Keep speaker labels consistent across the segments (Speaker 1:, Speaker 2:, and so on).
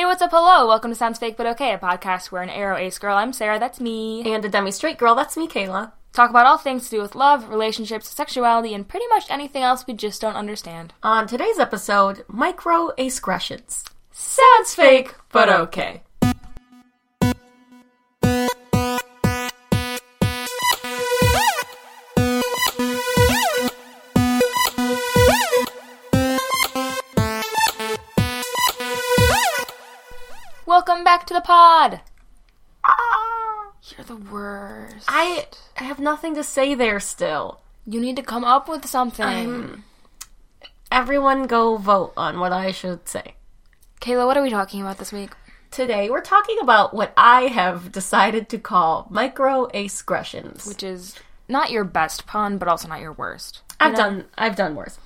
Speaker 1: Hey, what's up? Hello. Welcome to Sounds Fake But Okay, a podcast where an aro ace girl, I'm Sarah, that's me,
Speaker 2: And a demi straight girl, that's me, Kayla.
Speaker 1: talk about all things to do with love, relationships, sexuality, and pretty much anything else we just don't understand.
Speaker 2: On today's episode, micro ascressions. Sounds fake, but okay.
Speaker 1: Back to the pod! You're the worst.
Speaker 2: I I have nothing to say there still.
Speaker 1: You need to come up with something.
Speaker 2: Everyone go vote on what I should say.
Speaker 1: Kayla, what are we talking about this week?
Speaker 2: Today, we're talking about what I have decided to call micro ascressions.
Speaker 1: Which is not your best pun, but also not your worst.
Speaker 2: I've done I've done worse.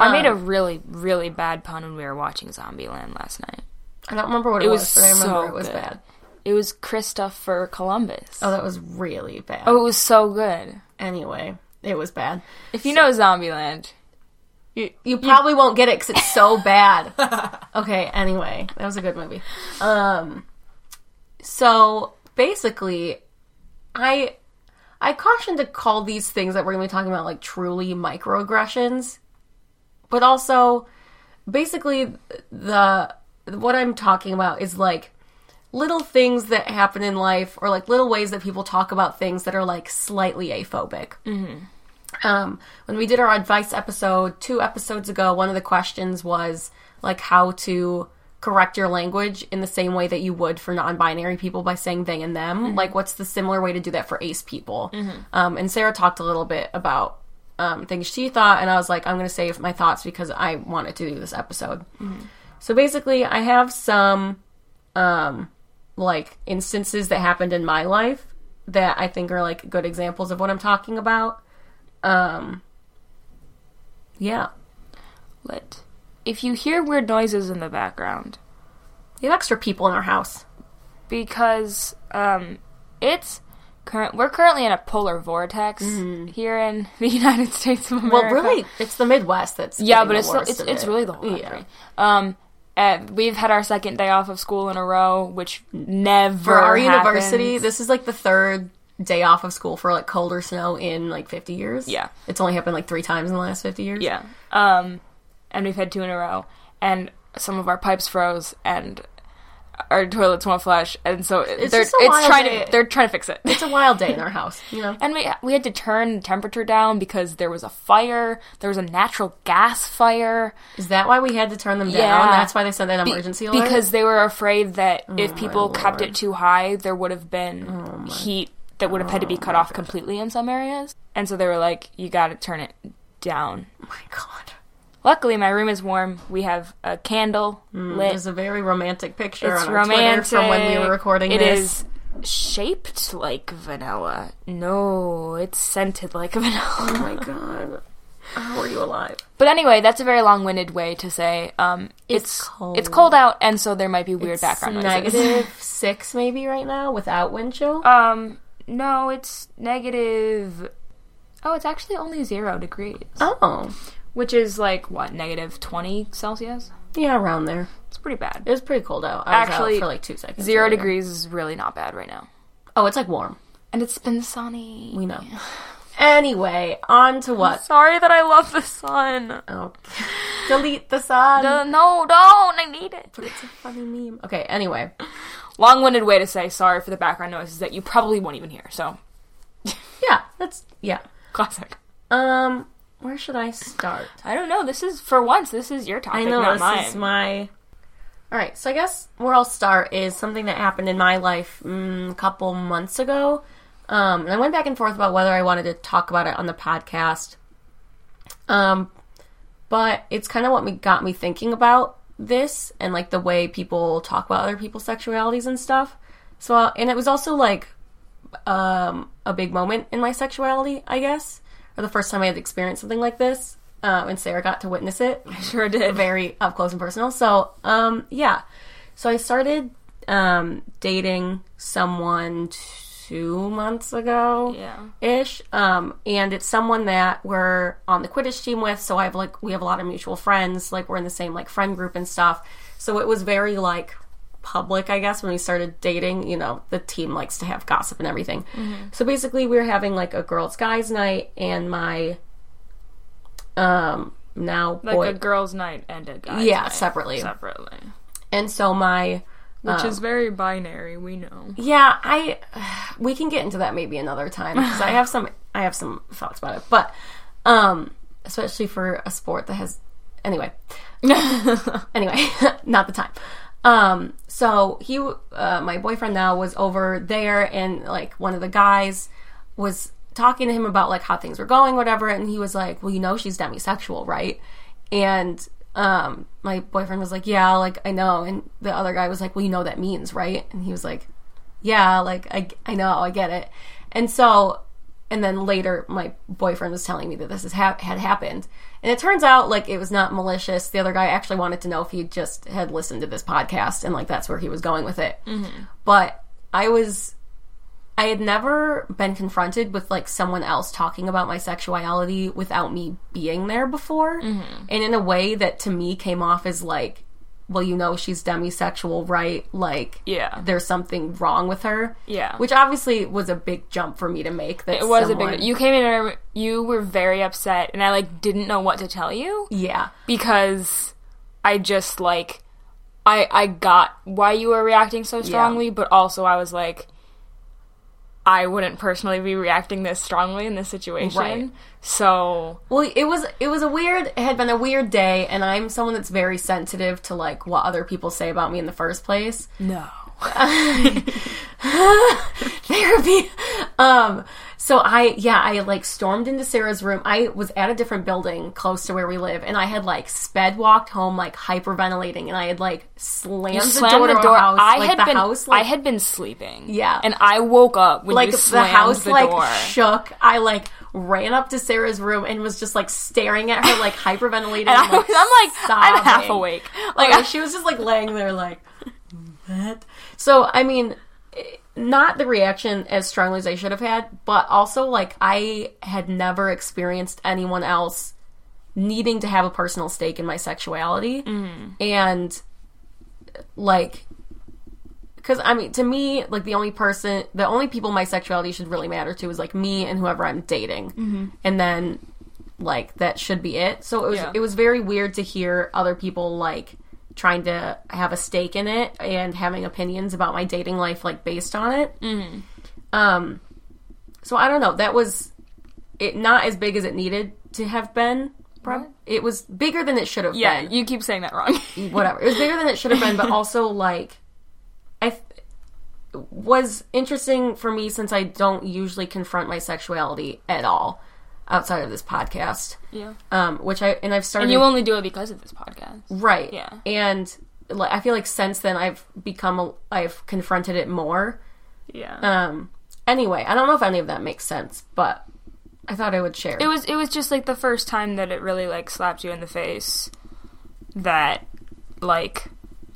Speaker 1: I made a
Speaker 2: Um,
Speaker 1: really, really bad pun when we were watching Zombieland last night.
Speaker 2: I don't remember what it,
Speaker 1: It
Speaker 2: was,
Speaker 1: was
Speaker 2: but I remember
Speaker 1: so
Speaker 2: it was
Speaker 1: good.
Speaker 2: bad.
Speaker 1: It was Christopher Columbus.
Speaker 2: Oh, that was really bad.
Speaker 1: Oh, it was so good.
Speaker 2: Anyway, it was bad.
Speaker 1: If you know Zombieland,
Speaker 2: You, you probably won't get it because it's so bad. okay, anyway, that was a good movie. Um, so basically, I I caution to call these things that we're going to be talking about like truly microaggressions, but also basically the what I'm talking about is like little things that happen in life or like little ways that people talk about things that are like slightly aphobic. Um, when we did our advice episode two episodes ago, one of the questions was like how to correct your language in the same way that you would for non-binary people by saying they and them. Like, what's the similar way to do that for ace people? Um, and Sarah talked a little bit about um, things she thought, and I was like, I'm going to save my thoughts because I wanted to do this episode. So basically, I have some um, like instances that happened in my life that I think are like good examples of what I'm talking about. Um, yeah,
Speaker 1: lit. If you hear weird noises in the background,
Speaker 2: we have extra people in our house.
Speaker 1: because um, it's current. We're currently in a polar vortex here in the United States of America.
Speaker 2: Mm-hmm. Well, really, it's the Midwest that's
Speaker 1: yeah, but it's it's it's really the whole
Speaker 2: Yeah.
Speaker 1: country. Um, we've had our second day off of school in a row, which never
Speaker 2: For our university, this is like the third day off of school for like cold or snow in like 50 years.
Speaker 1: Yeah.
Speaker 2: it's only happened like three times in the last 50 years.
Speaker 1: Yeah. Um, and we've had two in a row, and some of our pipes froze, and our toilets won't flush, and so they're it's trying
Speaker 2: day.
Speaker 1: to they're trying to fix it.
Speaker 2: it's a wild day in our house. You know,
Speaker 1: and we we had to turn the temperature down because there was a fire. There was a natural gas fire.
Speaker 2: is that why we had to turn them down?
Speaker 1: Yeah.
Speaker 2: That's why they sent that
Speaker 1: Be-
Speaker 2: emergency alert.
Speaker 1: because they were afraid that oh if people kept it too high, there would have been oh heat that would have had to be cut off completely in some areas, and so they were like, "You got to turn it down."
Speaker 2: oh my god,
Speaker 1: Luckily, my room is warm. We have a candle lit.
Speaker 2: there's a very romantic picture
Speaker 1: It's
Speaker 2: on
Speaker 1: romantic.
Speaker 2: Twitter from when we were recording
Speaker 1: It
Speaker 2: this.
Speaker 1: is shaped like vanilla. No, it's scented like vanilla.
Speaker 2: Oh my god, how are you alive?
Speaker 1: but anyway, that's a very long-winded way to say um,
Speaker 2: It's
Speaker 1: it's
Speaker 2: cold.
Speaker 1: it's cold out, and so there might be weird
Speaker 2: It's
Speaker 1: background noises.
Speaker 2: negative six maybe right now without wind chill.
Speaker 1: um, no, it's negative. Oh, it's actually only zero degrees,
Speaker 2: oh,
Speaker 1: which is like what negative twenty Celsius.
Speaker 2: yeah, around there.
Speaker 1: It's pretty bad.
Speaker 2: It was pretty cold out. I was
Speaker 1: Actually,
Speaker 2: out for like two seconds.
Speaker 1: Zero
Speaker 2: earlier.
Speaker 1: degrees is really not bad right now,
Speaker 2: Oh, it's like warm.
Speaker 1: and it's been sunny.
Speaker 2: We know. Anyway, on to what?
Speaker 1: Sorry that I love the sun.
Speaker 2: Oh, delete the sun.
Speaker 1: Uh, no, don't. I need it.
Speaker 2: But it's a funny meme. Okay. Anyway,
Speaker 1: Long-winded way to say sorry for the background noises that you probably won't even hear. So,
Speaker 2: yeah, that's yeah.
Speaker 1: classic.
Speaker 2: Um, where should I start?
Speaker 1: I don't know. This is for once. This is your topic,
Speaker 2: I know
Speaker 1: not
Speaker 2: this
Speaker 1: mine.
Speaker 2: is my. All right, so I guess where I'll start is something that happened in my life mm, a couple months ago. Um, and I went back and forth about whether I wanted to talk about it on the podcast. Um, but it's kind of what me, got me thinking about this and like the way people talk about other people's sexualities and stuff. So, uh, and it was also like um, a big moment in my sexuality, I guess, or the first time I had experienced something like this. Um, and Sarah got to witness it I
Speaker 1: sure did.
Speaker 2: very up close and personal. So, um, yeah. So I started um, dating someone two months ago
Speaker 1: Yeah.
Speaker 2: ish. Um, and it's someone that we're on the Quidditch team with. So I have like we have a lot of mutual friends. Like we're in the same like friend group and stuff. So it was very like public, I guess, when we started dating, you know, the team likes to have gossip and everything. So basically, we were having like a girls' guys night, and my um now
Speaker 1: Like
Speaker 2: boy,
Speaker 1: a girls' night and a guys'
Speaker 2: Yeah,
Speaker 1: night
Speaker 2: separately.
Speaker 1: Separately.
Speaker 2: and so my
Speaker 1: Which is very binary, we know.
Speaker 2: yeah, I we can get into that maybe another time because I have some I have some thoughts about it, but um, especially for a sport that has anyway. anyway, not the time. Um, so he, uh, my boyfriend now was over there, and like one of the guys was talking to him about like how things were going, whatever, and he was like, "Well, you know, she's demisexual, right?" And um, my boyfriend was like, "Yeah, like I know," and the other guy was like, "Well, you know what that means, right?" And he was like, "Yeah, like I, I know, I get it," and so and then later my boyfriend was telling me that this has ha- had happened. And it turns out like it was not malicious. The other guy actually wanted to know if he just had listened to this podcast and like that's where he was going with it. Mm-hmm. But i was i had never been confronted with like someone else talking about my sexuality without me being there before. Mm-hmm. And in a way that to me came off as like well you know she's demisexual right like
Speaker 1: Yeah.
Speaker 2: there's something wrong with her
Speaker 1: Yeah.
Speaker 2: which obviously was a big jump for me to make that
Speaker 1: It was a
Speaker 2: someone-
Speaker 1: big. You came in and you were very upset, and I like didn't know what to tell you
Speaker 2: yeah
Speaker 1: because I just like I I got why you were reacting so strongly, but also I was like I wouldn't personally be reacting this strongly in this situation.
Speaker 2: Right.
Speaker 1: So
Speaker 2: Well, it was it was a weird. It had been a weird day, and I'm someone that's very sensitive to like what other people say about me in the first place.
Speaker 1: no.
Speaker 2: Therapy. Um. So I yeah I like stormed into Sarah's room. I was at a different building close to where we live, and I had like sped walked home like hyperventilating, and I had like slammed, the
Speaker 1: Slammed
Speaker 2: door
Speaker 1: the door.
Speaker 2: house.
Speaker 1: I
Speaker 2: like,
Speaker 1: had
Speaker 2: the
Speaker 1: been
Speaker 2: house, like,
Speaker 1: I had been sleeping.
Speaker 2: Yeah.
Speaker 1: and I woke up when
Speaker 2: like the house
Speaker 1: the
Speaker 2: like
Speaker 1: door.
Speaker 2: shook. I like ran up to Sarah's room and was just like staring at her like hyperventilating.
Speaker 1: and I
Speaker 2: like,
Speaker 1: was, I'm like I'm half awake.
Speaker 2: Like
Speaker 1: Like I,
Speaker 2: she was just like laying there like what? So I mean, not the reaction as strongly as I should have had, but also like I had never experienced anyone else needing to have a personal stake in my sexuality, mm-hmm. and like. Because I mean, to me, like the only person, the only people my sexuality should really matter to is like me and whoever I'm dating, mm-hmm. and then like that should be it. So it was
Speaker 1: Yeah.
Speaker 2: it was very weird to hear other people like trying to have a stake in it and having opinions about my dating life like based on it. Mm-hmm. Um, so I don't know. That was it. Not as big as it needed to have been. Prob- It was bigger than it should have
Speaker 1: yeah,
Speaker 2: been.
Speaker 1: you keep saying that wrong.
Speaker 2: Whatever. It was bigger than it should have been, but also like I th- was interesting for me since I don't usually confront my sexuality at all outside of this podcast.
Speaker 1: yeah,
Speaker 2: Um, which I and I've started
Speaker 1: and you only do it because of this podcast.
Speaker 2: right.
Speaker 1: Yeah.
Speaker 2: and like I feel like since then I've become a, I've confronted it more.
Speaker 1: Yeah.
Speaker 2: Um, anyway, I don't know if any of that makes sense, but I thought I would share.
Speaker 1: it was it was just like the first time that it really like slapped you in the face that like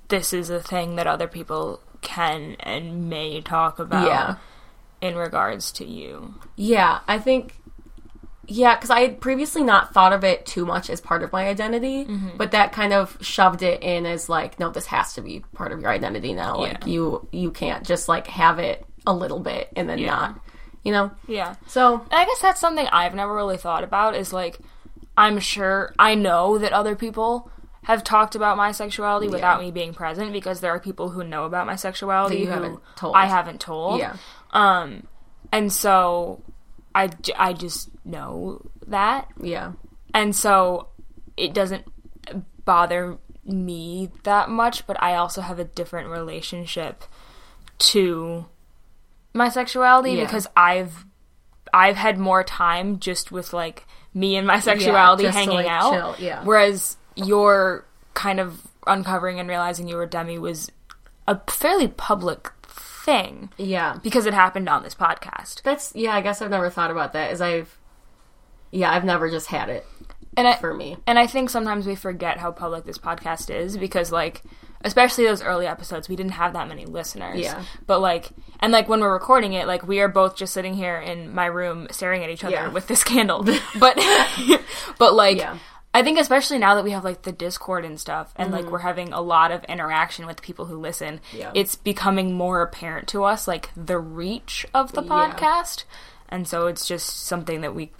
Speaker 1: this is a thing that other people can and may talk about
Speaker 2: Yeah.
Speaker 1: in regards to you.
Speaker 2: Yeah, I think. Yeah, because I had previously not thought of it too much as part of my identity,
Speaker 1: Mm-hmm.
Speaker 2: but that kind of shoved it in as like, no, this has to be part of your identity now. Like you, you can't just like have it a little bit and then
Speaker 1: Yeah.
Speaker 2: not, you know.
Speaker 1: Yeah.
Speaker 2: So
Speaker 1: And I guess that's something I've never really thought about is like I'm sure I know that other people have talked about my sexuality without me being present because there are people who know about my sexuality
Speaker 2: That you
Speaker 1: who
Speaker 2: haven't told.
Speaker 1: I haven't told.
Speaker 2: yeah,
Speaker 1: Um and so I, I just know that
Speaker 2: yeah,
Speaker 1: and so it doesn't bother me that much but i also have a different relationship to my sexuality
Speaker 2: Yeah.
Speaker 1: because i've i've had more time just with like me and my sexuality
Speaker 2: to,
Speaker 1: hanging
Speaker 2: like,
Speaker 1: out
Speaker 2: chill, yeah.
Speaker 1: whereas your kind of uncovering and realizing you were demi was a fairly public thing
Speaker 2: yeah.
Speaker 1: because it happened on this podcast
Speaker 2: That's yeah. I guess I've never thought about that. As I've, yeah, I've never just had it
Speaker 1: and I,
Speaker 2: for me.
Speaker 1: And I think sometimes we forget how public this podcast is because, like, especially those early episodes, we didn't have that many listeners.
Speaker 2: Yeah.
Speaker 1: But, like, and, like, when we're recording it, like, we are both just sitting here in my room staring at each other
Speaker 2: Yeah.
Speaker 1: with this candle. but, but, like,
Speaker 2: Yeah.
Speaker 1: I think especially now that we have like the Discord and stuff, and like mm-hmm. we're having a lot of interaction with people who listen,
Speaker 2: Yeah.
Speaker 1: it's becoming more apparent to us like the reach of the
Speaker 2: Yeah.
Speaker 1: podcast, and so it's just something that we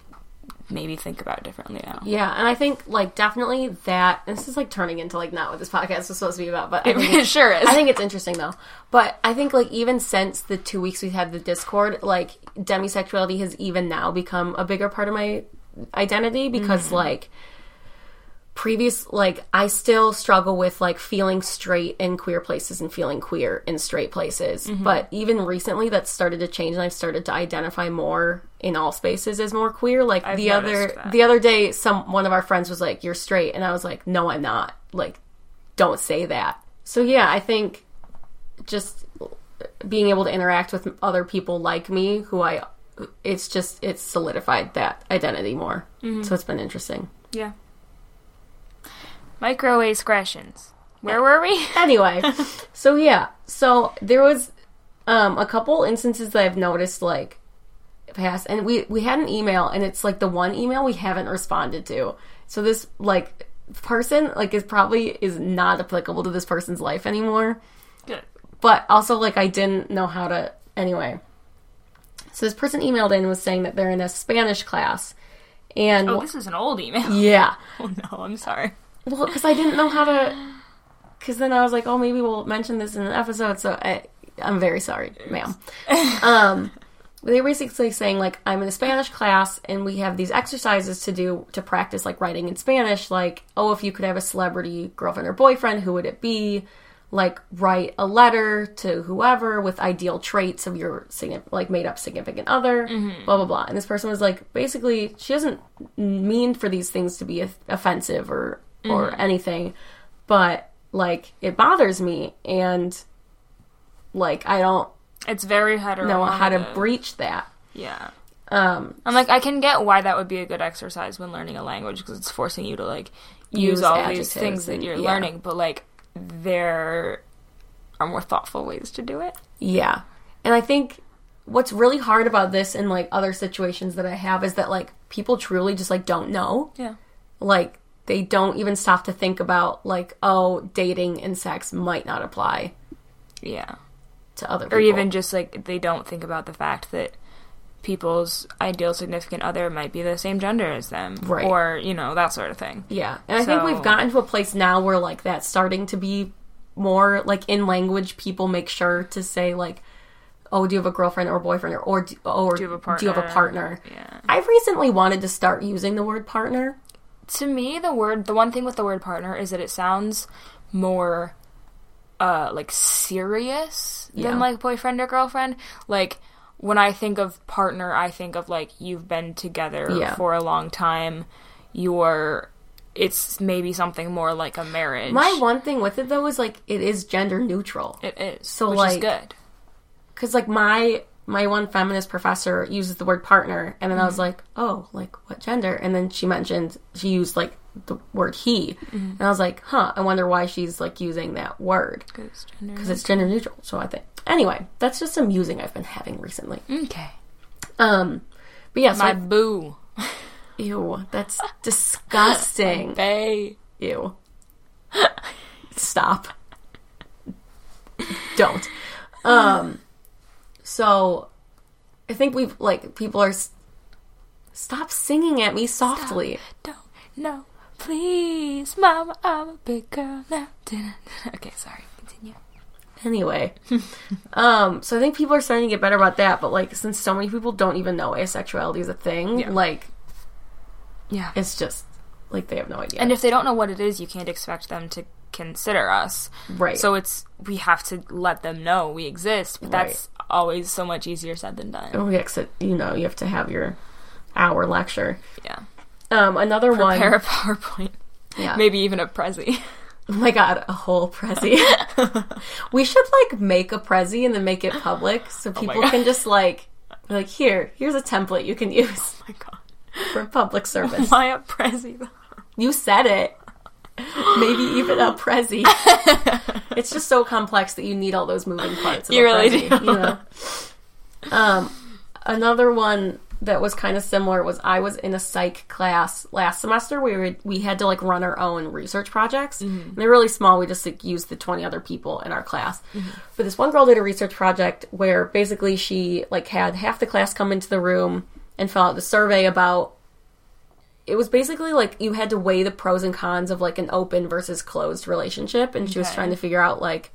Speaker 1: maybe think about differently now.
Speaker 2: Yeah, and I think like definitely that this is like turning into like not what this podcast was supposed to be about, but I think
Speaker 1: It sure is.
Speaker 2: I think it's interesting though. But I think like even since the two weeks we've had the Discord, like demisexuality has even now become a bigger part of my identity because mm-hmm. like previous like I still struggle with like feeling straight in queer places and feeling queer in straight places. Mm-hmm. But even recently that started to change and I've started to identify more in all spaces as more queer. Like
Speaker 1: I've
Speaker 2: the other
Speaker 1: that.
Speaker 2: the other day some one of our friends was like, You're straight and I was like, No, I'm not. Like, don't say that. So yeah, I think just being able to interact with other people like me who I it's just it's solidified that identity more. Mm-hmm. So it's been interesting.
Speaker 1: Yeah. Microaggressions. Where were we?
Speaker 2: anyway, so yeah, so there was um, a couple instances that I've noticed like past, and we we had an email, and it's like the one email we haven't responded to. So this like person like is probably is not applicable to this person's life anymore.
Speaker 1: Good.
Speaker 2: But also like I didn't know how to anyway. So this person emailed in and was saying that they're in a Spanish class, and
Speaker 1: Oh, this is an old email.
Speaker 2: yeah,
Speaker 1: Oh no, I'm sorry.
Speaker 2: Well, because I didn't know how to. Because then I was like, oh, maybe we'll mention this in an episode. So I, I'm very sorry, ma'am. um, they were basically saying like, I'm in a Spanish class and we have these exercises to do to practice like writing in Spanish. Like, oh, if you could have a celebrity girlfriend or boyfriend, who would it be? Like, write a letter to whoever with ideal traits of your like made up significant other. Blah blah blah. And this person was like, basically, she doesn't mean for these things to be offensive or or anything, but like it bothers me and like I don't
Speaker 1: It's very heteronormative.
Speaker 2: know how to breach that.
Speaker 1: Yeah.
Speaker 2: Um,
Speaker 1: I'm like, I can get why that would be a good exercise when learning a language because it's forcing you to like use,
Speaker 2: Use
Speaker 1: all these things that you're
Speaker 2: yeah.
Speaker 1: learning, but like there are more thoughtful ways to do it.
Speaker 2: yeah. And I think what's really hard about this and like other situations that I have is that like people truly just like don't know.
Speaker 1: Yeah.
Speaker 2: Like they don't even stop to think about like oh, dating and sex might not apply
Speaker 1: Yeah.
Speaker 2: to other people.
Speaker 1: Or even just like they don't think about the fact that people's ideal significant other might be the same gender as them.
Speaker 2: Right.
Speaker 1: Or, you know, that sort of thing.
Speaker 2: Yeah, and I think we've gotten to a place now where like that's starting to be more like in language. People make sure to say like, "Oh, do you have a girlfriend or boyfriend?" or "Or do, or
Speaker 1: Do you have a partner,
Speaker 2: do you have a
Speaker 1: partner?"
Speaker 2: partner?"
Speaker 1: Yeah.
Speaker 2: I've recently wanted to start using the word partner.
Speaker 1: To me the word the one thing with the word partner is that it sounds more uh like serious
Speaker 2: Yeah.
Speaker 1: than like boyfriend or girlfriend. Like when i think of partner i think of like you've been together
Speaker 2: Yeah.
Speaker 1: for a long time. You're it's maybe something more like a marriage.
Speaker 2: My one thing with it though is like it is gender neutral.
Speaker 1: It is
Speaker 2: So,
Speaker 1: which
Speaker 2: like-
Speaker 1: is good.
Speaker 2: because like my my one feminist professor uses the word partner, and then I was like, "Oh, like what gender?" And then she mentioned she used like the word he, and I was like, "Huh, I wonder why she's like using that word."
Speaker 1: Because
Speaker 2: it's gender neutral. So I think anyway, that's just some musing I've been having recently.
Speaker 1: okay
Speaker 2: Um, but yeah, so
Speaker 1: my
Speaker 2: I-
Speaker 1: boo
Speaker 2: ew, that's disgusting.
Speaker 1: bay
Speaker 2: Ew, stop, don't. Um, so I think we've like people are s- stop singing at me softly.
Speaker 1: don't no please mama i'm a big girl now okay sorry continue
Speaker 2: Anyway, um, so I think people are starting to get better about that. But like, since so many people don't even know asexuality is a thing,
Speaker 1: Yeah.
Speaker 2: like
Speaker 1: yeah
Speaker 2: it's just like they have no idea.
Speaker 1: And if they don't know what it is, you can't expect them to consider us.
Speaker 2: Right.
Speaker 1: So it's we have to let them know we exist, but that's always so much easier said than done.
Speaker 2: oh, yeah, it- you know, you have to have your hour lecture.
Speaker 1: Yeah.
Speaker 2: Um, another
Speaker 1: Prepare
Speaker 2: one.
Speaker 1: a PowerPoint.
Speaker 2: Yeah.
Speaker 1: Maybe even a Prezi.
Speaker 2: Oh my god, a whole prezi. we should like make a prezi and then make it public so people
Speaker 1: God.
Speaker 2: can just like like here, here's a template you can use
Speaker 1: oh my god.
Speaker 2: for public service.
Speaker 1: Why a Prezi though?
Speaker 2: You said it. Maybe even a prezi. it's just so complex that you need all those moving parts. Of
Speaker 1: You really
Speaker 2: prezi,
Speaker 1: do.
Speaker 2: You know? Um, another one that was kind of similar was I was in a psych class last semester we, we had to like run our own research projects. And they're really small. We just like used the 20 other people in our class. But this one girl did a research project where basically she like had half the class come into the room and fill out the survey about it was basically like you had to weigh the pros and cons of like an open versus closed relationship and she was
Speaker 1: Okay.
Speaker 2: trying to figure out like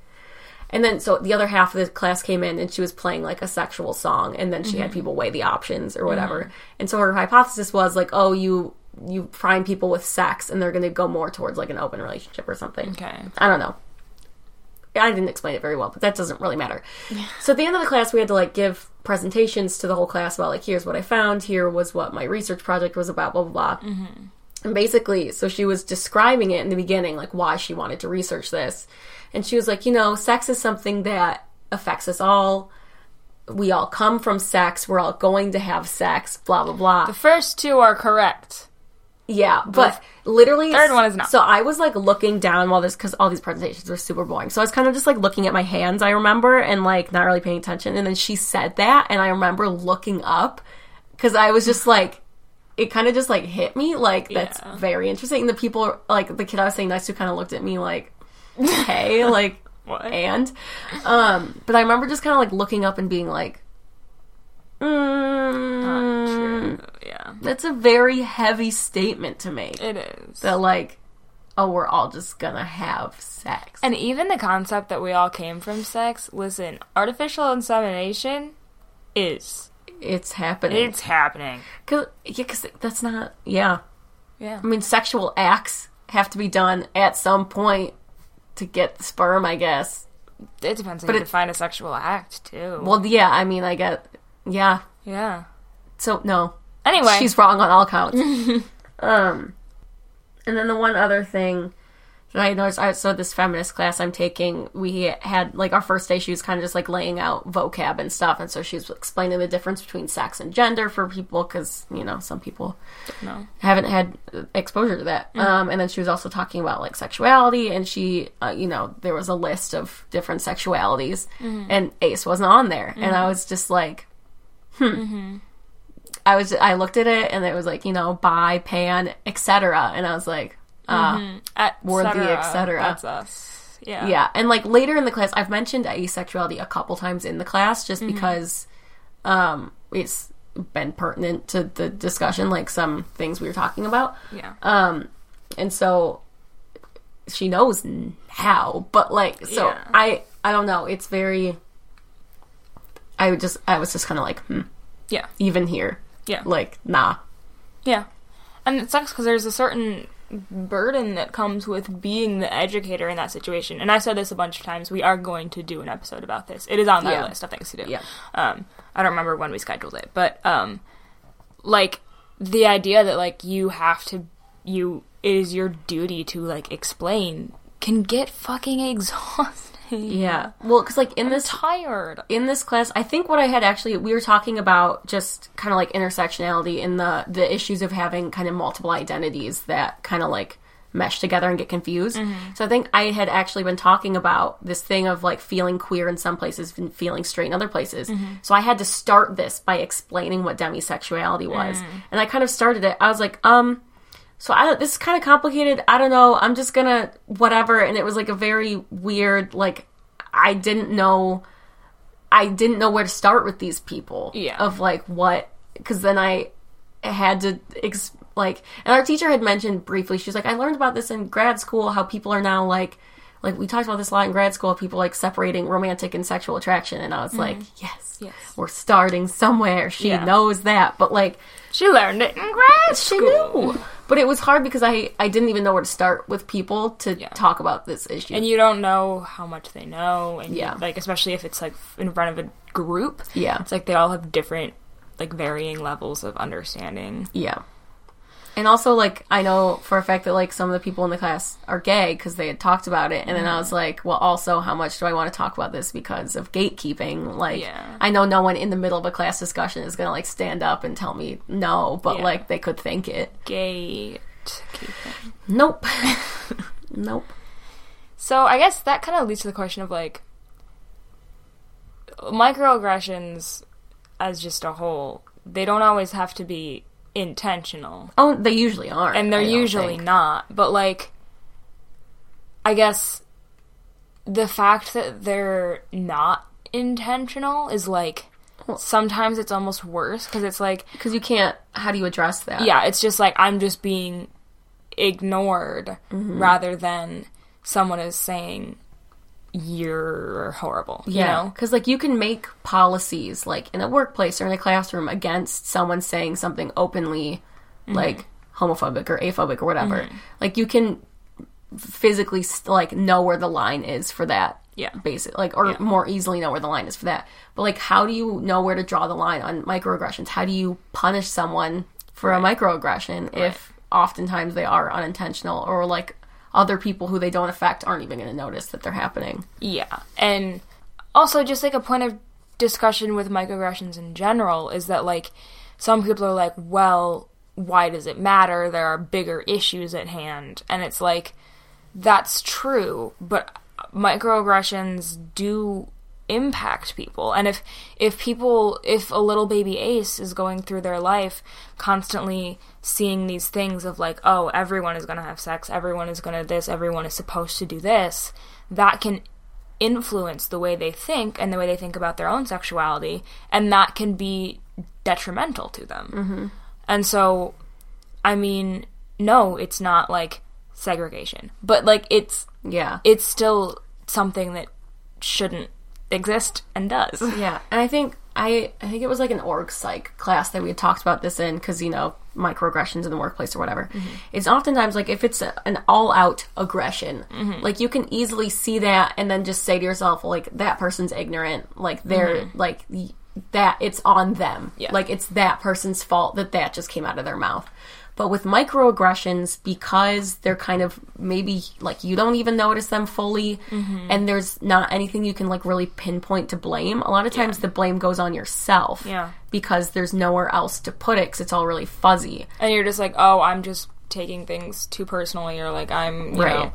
Speaker 2: and then so the other half of the class came in and she was playing like a sexual song and then she had mm-hmm. people weigh the options or whatever mm-hmm. and so her hypothesis was like oh you you find people with sex and they're going to go more towards like an open relationship or something
Speaker 1: Okay.
Speaker 2: I don't know. I didn't explain it very well, but that doesn't really matter. So at the end of the class, we had to like give presentations to the whole class about like, here's what I found, here was what my research project was about, blah blah blah. Mm-hmm. And basically, so she was describing it in the beginning, like why she wanted to research this, and she was like, you know, sex is something that affects us all. We all come from sex. We're all going to have sex. Blah blah blah.
Speaker 1: The first two are correct.
Speaker 2: Yeah, but literally,
Speaker 1: third one is not.
Speaker 2: So I was like looking down while this because all these presentations were super boring. So I was kind of just like looking at my hands. I remember and like not really paying attention. And then she said that, and I remember looking up because I was just like, it kind of just like hit me like that's
Speaker 1: Yeah.
Speaker 2: very interesting. And the people like the kid I was saying next to kind of looked at me like, hey, like
Speaker 1: What?
Speaker 2: and um, but I remember just kind of like looking up and being like. Mm. That's a very heavy statement to make
Speaker 1: It is.
Speaker 2: that like oh we're all just gonna have sex
Speaker 1: And even the concept that we all came from sex, listen, artificial insemination is
Speaker 2: it's happening
Speaker 1: it's happening.
Speaker 2: Cause, yeah, 'cause that's not yeah
Speaker 1: Yeah.
Speaker 2: i mean sexual acts have to be done at some point to get the sperm i guess
Speaker 1: It depends on
Speaker 2: But
Speaker 1: you
Speaker 2: it-
Speaker 1: define a sexual act too.
Speaker 2: well yeah i mean i get yeah
Speaker 1: yeah.
Speaker 2: so no
Speaker 1: Anyway,
Speaker 2: she's wrong on all counts um and then the one other thing that I noticed, I, so this feminist class I'm taking, we had like our first day. She was kind of just like laying out vocab and stuff, and so she was explaining the difference between sex and gender for people because you know some people
Speaker 1: no.
Speaker 2: haven't had exposure to that. Um, and then she was also talking about like sexuality, and she, uh, you know, there was a list of different sexualities, and Ace wasn't on there, and I was just like, hmm. I was, I looked at it, and it was like, you know, bi, pan, etc., and I was like,
Speaker 1: Et
Speaker 2: the
Speaker 1: cetera.
Speaker 2: et cetera.
Speaker 1: That's us. Yeah.
Speaker 2: yeah. And like later in the class, I've mentioned asexuality a couple times in the class, just because, um, it's been pertinent to the discussion, like some things we were talking about.
Speaker 1: Yeah.
Speaker 2: Um, and so she knows now, but like, so
Speaker 1: Yeah.
Speaker 2: I, I don't know. It's very. I would just, I was just kind of like, hmm,
Speaker 1: yeah.
Speaker 2: even here,
Speaker 1: Yeah.
Speaker 2: like, nah,
Speaker 1: Yeah. And it sucks because there's a certain burden that comes with being the educator in that situation. And I said this a bunch of times. We are going to do an episode about this. It is on that
Speaker 2: Yeah.
Speaker 1: list of things to do.
Speaker 2: Yeah.
Speaker 1: Um, I don't remember when we scheduled it, but um, like the idea that like you have to, you it is your duty to like explain can get fucking exhausting.
Speaker 2: Yeah. Well, because like in this
Speaker 1: tired.
Speaker 2: in this class, I think what I had actually we were talking about just kind of like intersectionality in the the issues of having kind of multiple identities that kind of like mesh together and get confused. Mm-hmm. So I think I had actually been talking about this thing of like feeling queer in some places and feeling straight in other places. Mm-hmm. So I had to start this by explaining what demisexuality was. Mm. And I kind of started it. I was like, um so I don't, this is kind of complicated. I don't know. I'm just gonna whatever. And it was like a very weird, like I didn't know, I didn't know where to start with these people.
Speaker 1: Yeah.
Speaker 2: Of like what, because then I had to ex- like, and our teacher had mentioned briefly. She was like, I learned about this in grad school. How people are now like, like we talked about this a lot in grad school. People like separating romantic and sexual attraction. And I was mm-hmm. like, yes,
Speaker 1: Yes.
Speaker 2: we're starting somewhere. She
Speaker 1: Yeah.
Speaker 2: knows that, but like
Speaker 1: She learned it in grad
Speaker 2: she
Speaker 1: school.
Speaker 2: knew. But it was hard because I I didn't even know where to start with people to
Speaker 1: Yeah.
Speaker 2: talk about this issue.
Speaker 1: and you don't know how much they know and you-
Speaker 2: Yeah.
Speaker 1: like especially if it's like in front of a group
Speaker 2: yeah,
Speaker 1: it's like they all have different like varying levels of understanding
Speaker 2: yeah. And also, like, I know for a fact that like some of the people in the class are gay because they had talked about it, and then I was mm-hmm. like, well, also, how much do I want to talk about this because of gatekeeping? Like,
Speaker 1: Yeah.
Speaker 2: I know no one in the middle of a class discussion is gonna like stand up and tell me no, but
Speaker 1: Yeah.
Speaker 2: like they could think it.
Speaker 1: gatekeeping
Speaker 2: Nope, nope.
Speaker 1: so i guess that kind of leads to the question of like microaggressions as just a whole they don't always have to be intentional.
Speaker 2: Oh, they usually aren't.
Speaker 1: And they're usually
Speaker 2: think.
Speaker 1: not. But like I guess the fact that they're not intentional is like sometimes it's almost worse because it's like
Speaker 2: because you can't. How do you address that?
Speaker 1: yeah, it's just like I'm just being ignored
Speaker 2: Mm-hmm.
Speaker 1: rather than someone is saying you're horrible. You
Speaker 2: Yeah,
Speaker 1: know?
Speaker 2: because like you can make policies like in a workplace or in a classroom against someone saying something openly,
Speaker 1: Mm-hmm.
Speaker 2: like homophobic or aphobic or whatever. Like you can physically st- like know where the line is for that.
Speaker 1: Yeah.
Speaker 2: basic like or
Speaker 1: Yeah.
Speaker 2: more easily know where the line is for that. But like, how do you know where to draw the line on microaggressions? How do you punish someone for a microaggression if oftentimes they are unintentional or like other people who they don't affect aren't even going to notice that they're happening?
Speaker 1: Yeah. And also just like a point of discussion with microaggressions in general is that like some people are like, well, why does it matter? There are bigger issues at hand. And it's like that's true, but microaggressions do impact people. And if if people if a little baby Ace is going through their life constantly seeing these things of like, oh, everyone is going to have sex, everyone is going to this, everyone is supposed to do this, that can influence the way they think and the way they think about their own sexuality, and that can be detrimental to them. Mm-hmm. And so, I mean, no, it's not like segregation, but like it's
Speaker 2: Yeah.
Speaker 1: it's still something that shouldn't exist and does.
Speaker 2: Yeah, and I think I I think it was like an org psych class that we had talked about this in because you know microaggressions in the workplace or whatever. Mm-hmm. It's oftentimes like if it's a, an all out aggression, mm-hmm. like you can easily see that and then just say to yourself like that person's ignorant, like they're mm-hmm. like that it's on them,
Speaker 1: Yeah.
Speaker 2: like it's that person's fault that that just came out of their mouth. But with microaggressions, because they're kind of maybe like you don't even notice them fully, mm-hmm. and there's not anything you can like really pinpoint to blame. A lot of times the blame goes on yourself,
Speaker 1: Yeah.
Speaker 2: because there's nowhere else to put it because it's all really fuzzy.
Speaker 1: And you're just like, oh, I'm just taking things too personally, or like I'm, you
Speaker 2: Right.
Speaker 1: know,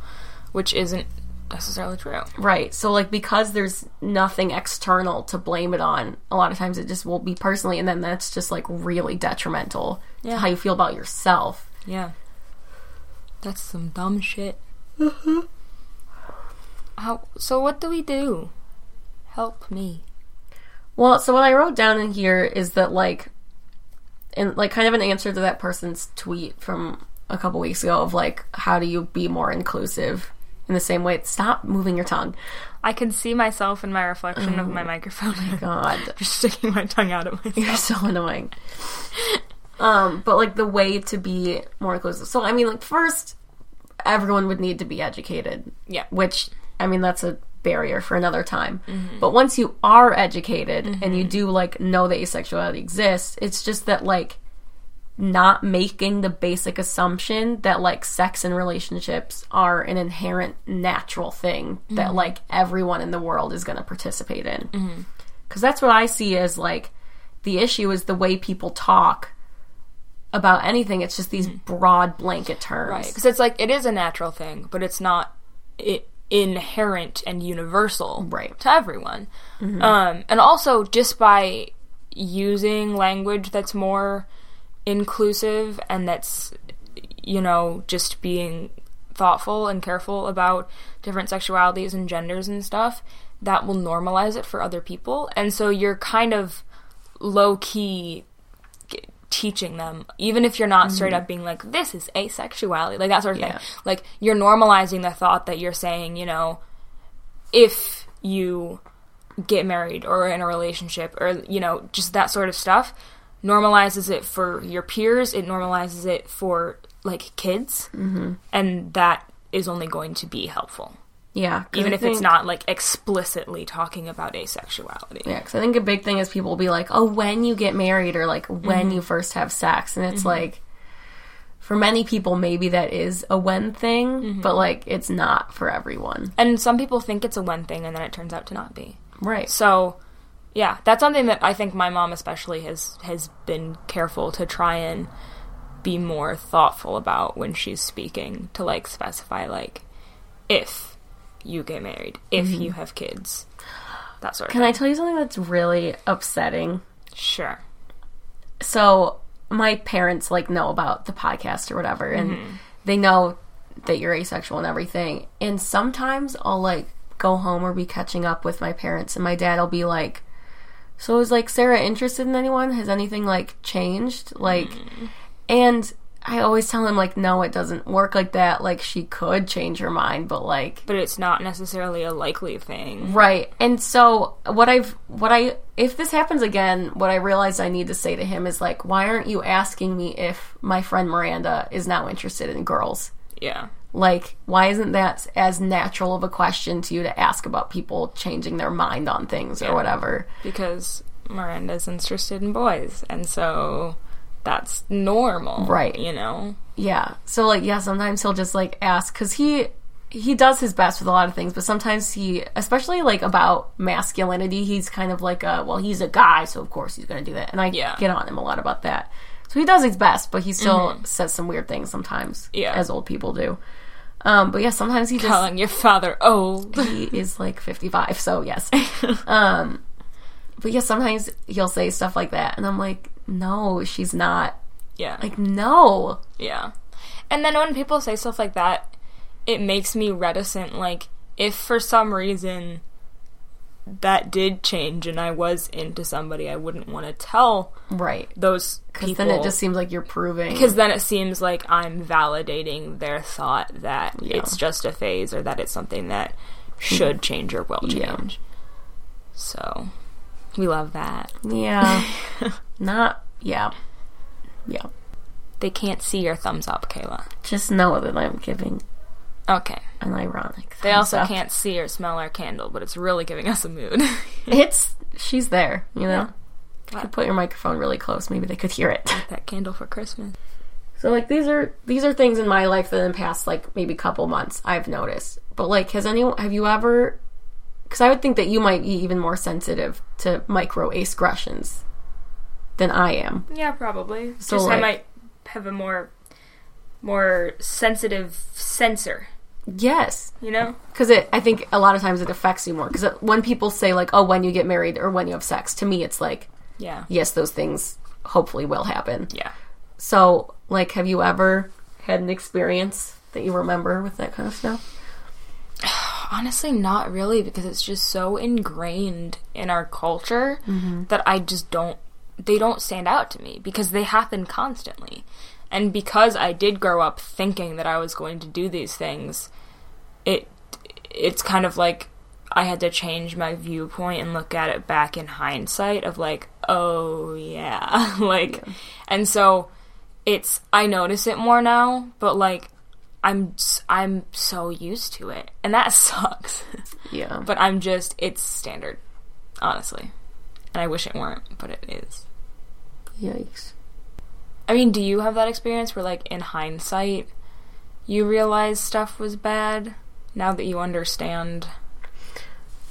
Speaker 1: which isn't necessarily true.
Speaker 2: Right. So like because there's nothing external to blame it on, a lot of times it just will be personally, and then that's just like really detrimental
Speaker 1: Yeah.
Speaker 2: to how you feel about yourself.
Speaker 1: Yeah. That's some dumb shit. Mm-hmm. How? So what do we do? Help me.
Speaker 2: Well, so what I wrote down in here is that like, and like kind of an answer to that person's tweet from a couple weeks ago of like, how do you be more inclusive? In the same way, stop moving your tongue.
Speaker 1: I can see myself in my reflection of my microphone.
Speaker 2: My God,
Speaker 1: just sticking my tongue out at myself.
Speaker 2: you're so annoying. Um, but like the way to be more inclusive. So I mean, like first, everyone would need to be educated.
Speaker 1: Yeah.
Speaker 2: Which I mean, that's a barrier for another time. But once you are educated and you do like know that asexuality exists, it's just that like not making the basic assumption that like sex and relationships are an inherent natural thing that mm-hmm. like everyone in the world is going to participate in. Mm-hmm. Because that's what I see as like the issue is the way people talk about anything. It's just these mm-hmm. broad blanket terms.
Speaker 1: Right, because it's like it is a natural thing, but it's not i inherent and universal
Speaker 2: Right.
Speaker 1: to everyone. Um, and also, just by using language that's more inclusive and that's you know just being thoughtful and careful about different sexualities and genders and stuff, that will normalize it for other people. And so you're kind of low key teaching them, even if you're not straight mm-hmm. up being like, this is asexuality, like that sort of
Speaker 2: Yeah.
Speaker 1: thing. Like, you're normalizing the thought that you're saying, you know, if you get married or in a relationship or, you know, just that sort of stuff, normalizes it for your peers, it normalizes it for, like, kids, mm-hmm. and that is only going to be helpful.
Speaker 2: Yeah,
Speaker 1: Even
Speaker 2: I
Speaker 1: if it's not, like, explicitly talking about asexuality.
Speaker 2: Yeah, because I think a big thing is people will be like, oh, when you get married or like when mm-hmm. you first have sex. And it's mm-hmm. like, for many people, maybe that is a when thing, mm-hmm. but like it's not for everyone.
Speaker 1: And some people think it's a when thing, and then it turns out to not be.
Speaker 2: Right.
Speaker 1: So, yeah, that's something that I think my mom especially has has been careful to try and be more thoughtful about when she's speaking to like specify like if you get married, if you have kids, that sort of
Speaker 2: Can I tell you something that's really upsetting?
Speaker 1: sure.
Speaker 2: so my parents like know about the podcast or whatever, and
Speaker 1: Mm-hmm.
Speaker 2: they know that you're asexual and everything. And sometimes I'll like go home or be catching up with my parents, and my dad will be like, "So is like Sarah interested in anyone? Has anything like changed? Like?"
Speaker 1: Mm.
Speaker 2: And I always tell him like, "No, it doesn't work like that. Like she could change her mind, but like."
Speaker 1: But it's not necessarily a likely thing.
Speaker 2: Right. And so what I've what I if this happens again, what I realize I need to say to him is like, why aren't you asking me if my friend Miranda is now interested in girls?
Speaker 1: Yeah.
Speaker 2: Like, why isn't that as natural of a question to you to ask about people changing their mind on things or whatever?
Speaker 1: Because Miranda's interested in boys, and so that's normal.
Speaker 2: Right.
Speaker 1: You know?
Speaker 2: Yeah. So like, yeah, sometimes he'll just like ask because he he does his best with a lot of things, but sometimes he, especially like about masculinity, he's kind of like a well, he's a guy, so of course he's going to do that, and I
Speaker 1: Yeah.
Speaker 2: get on him a lot about that. So he does his best, but he still says some weird things sometimes,
Speaker 1: Yeah.
Speaker 2: as old people do. Um, but yeah, sometimes he just
Speaker 1: Calling your father old.
Speaker 2: he is like 55 so yes um but yeah sometimes he'll say stuff like that and i'm like no she's not
Speaker 1: yeah.
Speaker 2: like no
Speaker 1: Yeah. And then when people say stuff like that, it makes me reticent. Like, if for some reason that did change and I was into somebody, I wouldn't want to tell
Speaker 2: right
Speaker 1: those
Speaker 2: because then it just seems like you're proving
Speaker 1: because then it seems like I'm validating their thought that
Speaker 2: Yeah.
Speaker 1: it's just a phase or that it's something that should change or will
Speaker 2: Yeah.
Speaker 1: change. So, we love that.
Speaker 2: yeah not yeah yeah
Speaker 1: They can't see your thumbs up, Kayla.
Speaker 2: just know that i'm giving
Speaker 1: Okay.
Speaker 2: an ironic
Speaker 1: They also
Speaker 2: up.
Speaker 1: can't see or smell our candle, but it's really giving us a mood.
Speaker 2: it's she's there you know
Speaker 1: Yeah.
Speaker 2: you could put your microphone really close maybe they could hear it
Speaker 1: that candle for Christmas.
Speaker 2: So like these are these are things in my life that in the past like maybe couple months I've noticed. But like has anyone have you ever cuz I would think that you might be even more sensitive to micro aggressions than I am.
Speaker 1: Yeah, probably.
Speaker 2: So,
Speaker 1: Just I might have a more more sensitive sensor,
Speaker 2: Yes.
Speaker 1: you know?
Speaker 2: Cuz it I think a lot of times it affects you more cuz when people say like oh when you get married or when you have sex to me it's like
Speaker 1: Yeah.
Speaker 2: yes those things hopefully will happen.
Speaker 1: Yeah.
Speaker 2: So like have you ever had an experience that you remember with that kind of stuff?
Speaker 1: Honestly, not really, because it's just so ingrained in our culture mm-hmm. that I just don't. They don't stand out to me because they happen constantly, and because I did grow up thinking that I was going to do these things, it it's kind of like I had to change my viewpoint and look at it back in hindsight of like, oh yeah, like, and so it's I notice it more now, but like I'm I'm so used to it, and that sucks.
Speaker 2: Yeah.
Speaker 1: but I'm just it's standard, honestly, and I wish it weren't, but it is.
Speaker 2: Yikes.
Speaker 1: I mean, do you have that experience where, like, in hindsight, you realize stuff was bad now that you understand?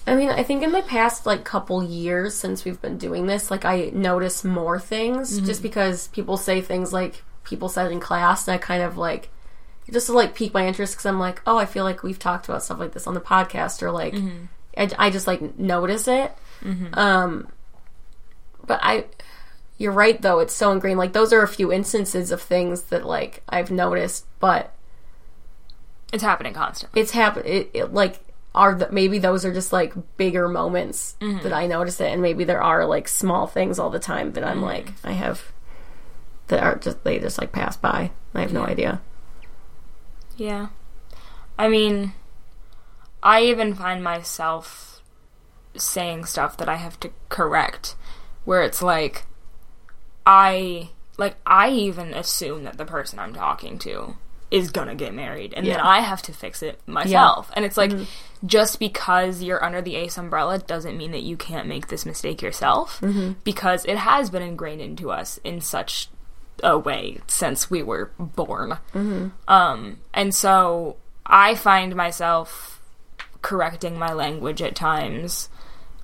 Speaker 2: I mean, I think in the past like couple years since we've been doing this, like I notice more things mm-hmm. just because people say things like people said in class, and I kind of like just to like pique my interest because I'm like, oh, I feel like we've talked about stuff like this on the podcast, or like mm-hmm. I, I just like notice it. Mm-hmm. Um, but I, you're right though; it's so ingrained. Like those are a few instances of things that like I've noticed, but
Speaker 1: It's happening constantly.
Speaker 2: it's happening. It, it like are the, maybe those are just like bigger moments mm-hmm. that I notice it, and maybe there are like small things all the time that I'm mm-hmm. like I have that are just they just like pass by. I have no idea.
Speaker 1: Yeah. I mean, I even find myself saying stuff that I have to correct where it's like I like I even assume that the person I'm talking to is gonna get married and then I have to fix it myself. And it's like just because you're under the ACE umbrella doesn't mean that you can't make this mistake yourself because it has been ingrained into us in such a way since we were born. Um, and so I find myself correcting my language at times.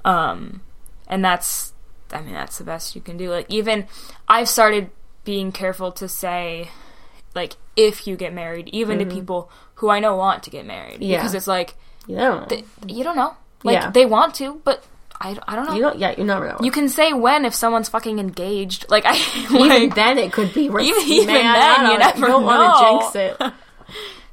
Speaker 1: Um, and that's, I mean, that's the best you can do. Like, even I've started being careful to say, like, if you get married, even to mm-hmm. people who I know want to get married.
Speaker 2: Yeah.
Speaker 1: Because it's like,
Speaker 2: You know.
Speaker 1: th- you don't know. Like,
Speaker 2: Yeah.
Speaker 1: they want to, but I, I don't know.
Speaker 2: You don't. Yeah, you never know.
Speaker 1: You can say when if someone's fucking engaged. Like I
Speaker 2: even then, it could be risky.
Speaker 1: Even- even
Speaker 2: man.
Speaker 1: then,
Speaker 2: don't
Speaker 1: you never
Speaker 2: don't want to jinx it.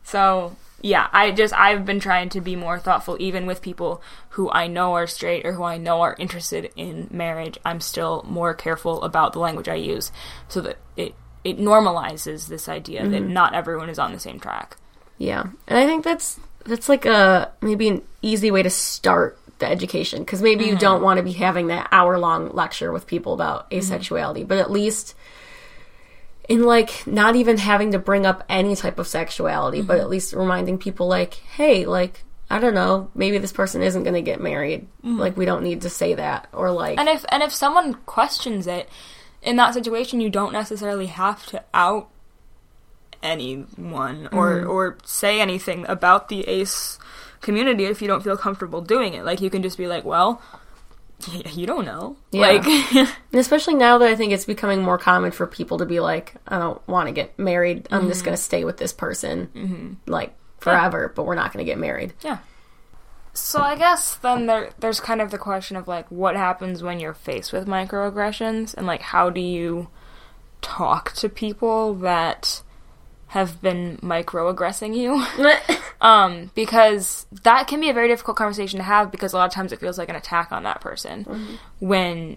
Speaker 1: So yeah, I just I've been trying to be more thoughtful, even with people who I know are straight or who I know are interested in marriage. I'm still more careful about the language I use, so that it it normalizes this idea that
Speaker 2: Mm-hmm.
Speaker 1: not everyone is on the same track.
Speaker 2: Yeah, and I think that's that's like a maybe an easy way to start the education because maybe you mm-hmm. don't want to be having that hour long lecture with people about mm-hmm. asexuality, but at least in like not even having to bring up any type of sexuality, but mm-hmm. at least reminding people like, hey, like I don't know, maybe this person isn't going to get married. Like we don't need to say that or like
Speaker 1: And if and if someone questions it in that situation, you don't necessarily have to out anyone or mm-hmm. or say anything about the ace community if you don't feel comfortable doing it. Like you can just be like, well, you don't know.
Speaker 2: Yeah.
Speaker 1: Like
Speaker 2: And especially now that I think it's becoming more common for people to be like, I don't want to get married. I'm just mm-hmm. going to stay with this person mm-hmm. like forever, but we're not going to get married.
Speaker 1: Yeah. So I guess then there there's kind of the question of like what happens when you're faced with microaggressions? And like how do you talk to people that have been microaggressing you? um because that can be a very difficult conversation to have because a lot of times it feels like an attack on that person when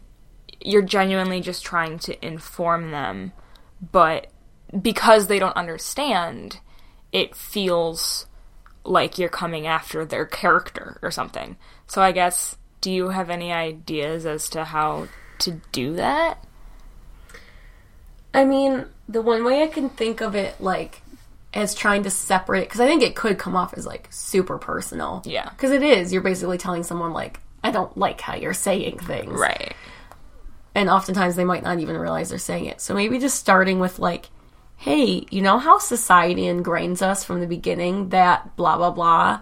Speaker 1: you're genuinely just trying to inform them. But because they don't understand it feels like you're coming after their character or something. So I guess do you have any ideas as to how to do that?
Speaker 2: I mean, the one way I can think of it, like, as trying to separate, because I think it could come off as, like, super personal.
Speaker 1: Yeah.
Speaker 2: Because it is. You're basically telling someone, like, I don't like how you're saying things.
Speaker 1: Right.
Speaker 2: And oftentimes they might not even realize they're saying it. So maybe just starting with, like, hey, you know how society ingrains us from the beginning that blah, blah, blah?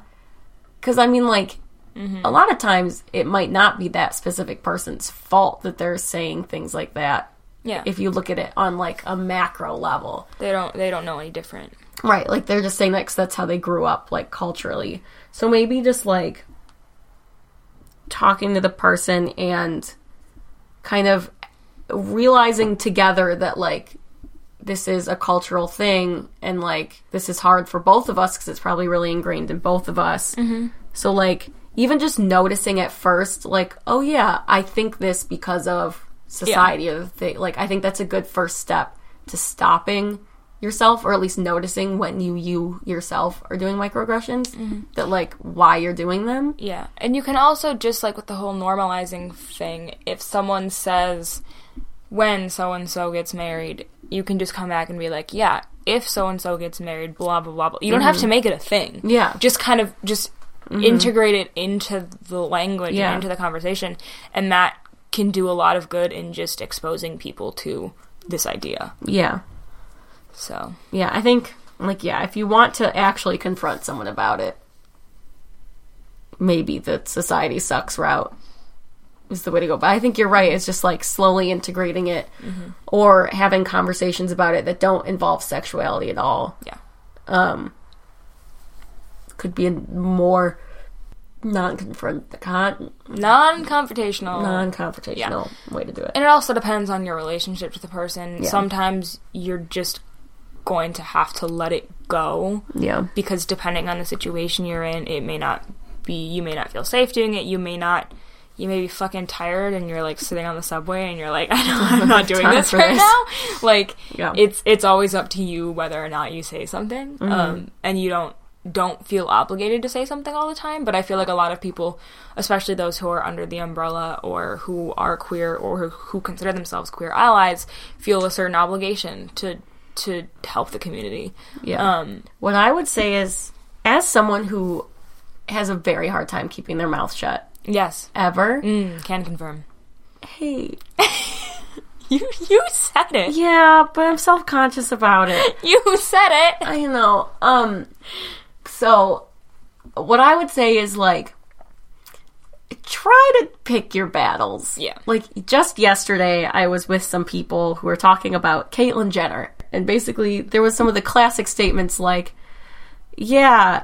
Speaker 2: Because, I mean, like, mm-hmm. a lot of times it might not be that specific person's fault that they're saying things like that
Speaker 1: Yeah.
Speaker 2: if you look at it on like a macro level.
Speaker 1: they don't they don't know any different.
Speaker 2: Right, like they're just saying that cause that's how they grew up, like culturally. So maybe just like talking to the person and kind of realizing together that like this is a cultural thing and like this is hard for both of us because it's probably really ingrained in both of us. Mm-hmm. So like even just noticing at first, like oh yeah, I think this because of society or the thing. Like I think that's a good first step to stopping yourself or at least noticing when you you yourself are doing microaggressions that like why you're doing them
Speaker 1: Yeah. And you can also just like with the whole normalizing thing, if someone says when so and so gets married, you can just come back and be like, yeah, if so and so gets married, blah blah blah blah. You don't have mm-hmm. to make it a thing.
Speaker 2: Yeah.
Speaker 1: Just kind of just mm-hmm. integrate it into the language
Speaker 2: Yeah.
Speaker 1: and into the conversation, and that can do a lot of good in just exposing people to this idea.
Speaker 2: yeah
Speaker 1: So
Speaker 2: yeah i think like yeah if you want to actually confront someone about it maybe the society sucks route is the way to go but i think you're right it's just like slowly integrating it or having conversations about it that don't involve sexuality at all
Speaker 1: yeah.
Speaker 2: Um, could be a more non-confront con-
Speaker 1: Non-confrontational.
Speaker 2: non-confrontational way to do it
Speaker 1: And it also depends on your relationship to the person.
Speaker 2: Yeah.
Speaker 1: Sometimes you're just going to have to let it go
Speaker 2: yeah
Speaker 1: because depending on the situation you're in, it may not be you may not feel safe doing it. You may not you may be fucking tired and you're like sitting on the subway and you're like, I know I'm not doing this right
Speaker 2: this.
Speaker 1: now. Like
Speaker 2: Yeah.
Speaker 1: it's it's always up to you whether or not you say something.
Speaker 2: Mm-hmm.
Speaker 1: Um and you don't don't feel obligated to say something all the time, but I feel like a lot of people, especially those who are under the umbrella or who are queer or who, who consider themselves queer allies, feel a certain obligation to to help the community.
Speaker 2: Yeah.
Speaker 1: Um
Speaker 2: What I would say is, as someone who has a very hard time keeping their mouth shut,
Speaker 1: yes.
Speaker 2: ever,
Speaker 1: Mm, can confirm.
Speaker 2: hey,
Speaker 1: You you said it.
Speaker 2: yeah, but I'm self conscious about it.
Speaker 1: You said it.
Speaker 2: I know. Um, so what I would say is like, try to pick your battles.
Speaker 1: Yeah.
Speaker 2: Like just yesterday, I was with some people who were talking about Caitlyn Jenner, and basically there was some of the classic statements like, "Yeah,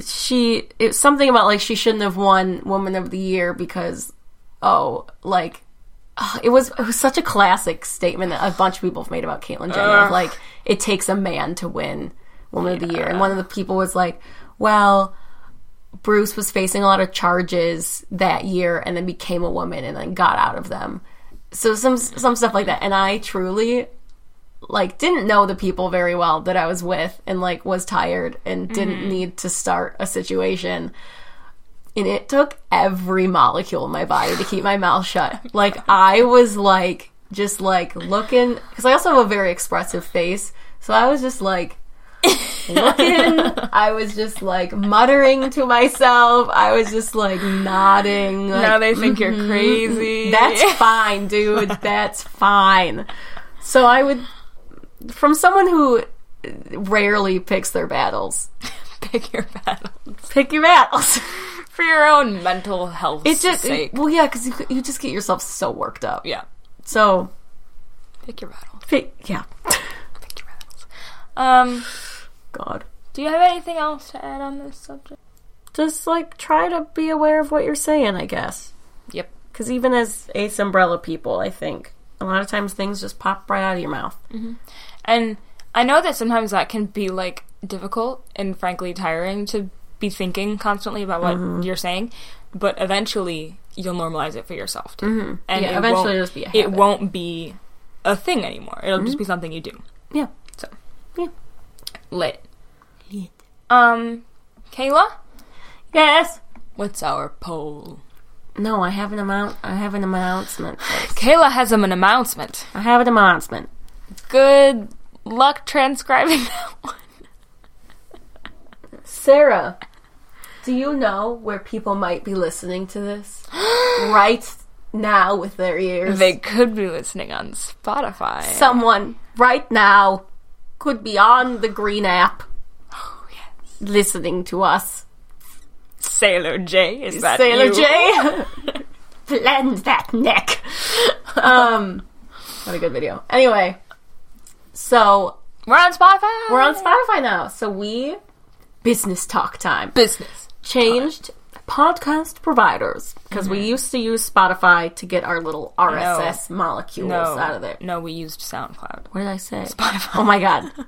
Speaker 2: she it's something about like she shouldn't have won Woman of the Year because oh like uh, it was it was such a classic statement that a bunch of people have made about Caitlyn Jenner of like it takes a man to win Woman of the Year. And one of the people was like well Bruce was facing a lot of charges that year and then became a woman and then got out of them. So some some stuff like that. And I truly like didn't know the people very well that I was with and like was tired and didn't mm-hmm. need to start a situation. And it took every molecule in my body to keep my mouth shut. Like I was like just like looking cuz I also have a very expressive face. So I was just like looking. I was just like muttering to myself. I was just like nodding. Like,
Speaker 1: now they think you're mm-hmm. crazy.
Speaker 2: that's fine, dude. That's fine. So I would, from someone who rarely picks their battles,
Speaker 1: pick your battles.
Speaker 2: pick your battles.
Speaker 1: for your own mental health
Speaker 2: It's just,
Speaker 1: sake.
Speaker 2: well, yeah, because you, you just get yourself so worked up.
Speaker 1: yeah,
Speaker 2: So,
Speaker 1: pick your battles.
Speaker 2: pick, yeah.
Speaker 1: Pick your battles. Um,
Speaker 2: God.
Speaker 1: do you have anything else to add on this subject?
Speaker 2: Just like try to be aware of what you're saying, I guess.
Speaker 1: Yep.
Speaker 2: Because even as ace umbrella people, I think a lot of times things just pop right out of your mouth.
Speaker 1: And I know that sometimes that can be like difficult and frankly tiring to be thinking constantly about what
Speaker 2: Mm-hmm.
Speaker 1: you're saying, but eventually you'll normalize it for yourself too. And
Speaker 2: Yeah,
Speaker 1: it
Speaker 2: eventually
Speaker 1: won't-
Speaker 2: it'll just be a
Speaker 1: it won't be a thing anymore. It'll just be something you do.
Speaker 2: Yeah.
Speaker 1: So
Speaker 2: Yeah.
Speaker 1: lit. Um, Kayla,
Speaker 2: Yes.
Speaker 1: what's our poll?
Speaker 2: No, I have an amount. I have an announcement.
Speaker 1: Kayla has an announcement.
Speaker 2: I have an announcement.
Speaker 1: Good luck transcribing that one.
Speaker 2: Sarah, do you know where people might be listening to this right now with their ears?
Speaker 1: They could be listening on Spotify.
Speaker 2: Someone right now could be on the green app
Speaker 1: oh, yes.
Speaker 2: listening to us.
Speaker 1: Sailor J, is that
Speaker 2: Sailor
Speaker 1: you?
Speaker 2: J. Blend that neck. Um, what a good video. Anyway, so
Speaker 1: We're on Spotify.
Speaker 2: we're on Spotify now. So we business talk time
Speaker 1: business.
Speaker 2: changed podcast providers because
Speaker 1: Mm-hmm.
Speaker 2: we used to use Spotify to get our little RSS molecules
Speaker 1: No,
Speaker 2: out of there.
Speaker 1: no, we used SoundCloud.
Speaker 2: What did I say?
Speaker 1: Spotify.
Speaker 2: Oh my god.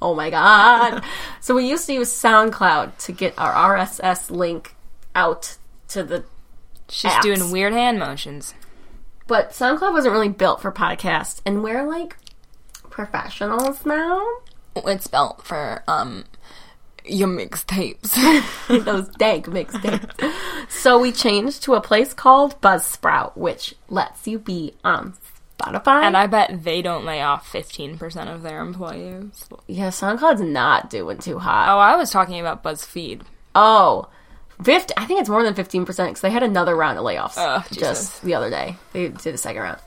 Speaker 2: Oh my god. So we used to use SoundCloud to get our RSS link out to the
Speaker 1: She's
Speaker 2: apps.
Speaker 1: doing weird hand motions.
Speaker 2: but SoundCloud wasn't really built for podcasts and we're like professionals now.
Speaker 1: It's spelled for um your mixtapes.
Speaker 2: Those dank mixtapes. so we changed to a place called Buzzsprout, which lets you be on Spotify.
Speaker 1: and I bet they don't lay off fifteen percent of their employees.
Speaker 2: yeah, SoundCloud's not doing too hot.
Speaker 1: Oh, I was talking about BuzzFeed.
Speaker 2: Oh, 50, I think it's more than 15% because they had another round of layoffs
Speaker 1: Oh,
Speaker 2: just the other day. They did a second round.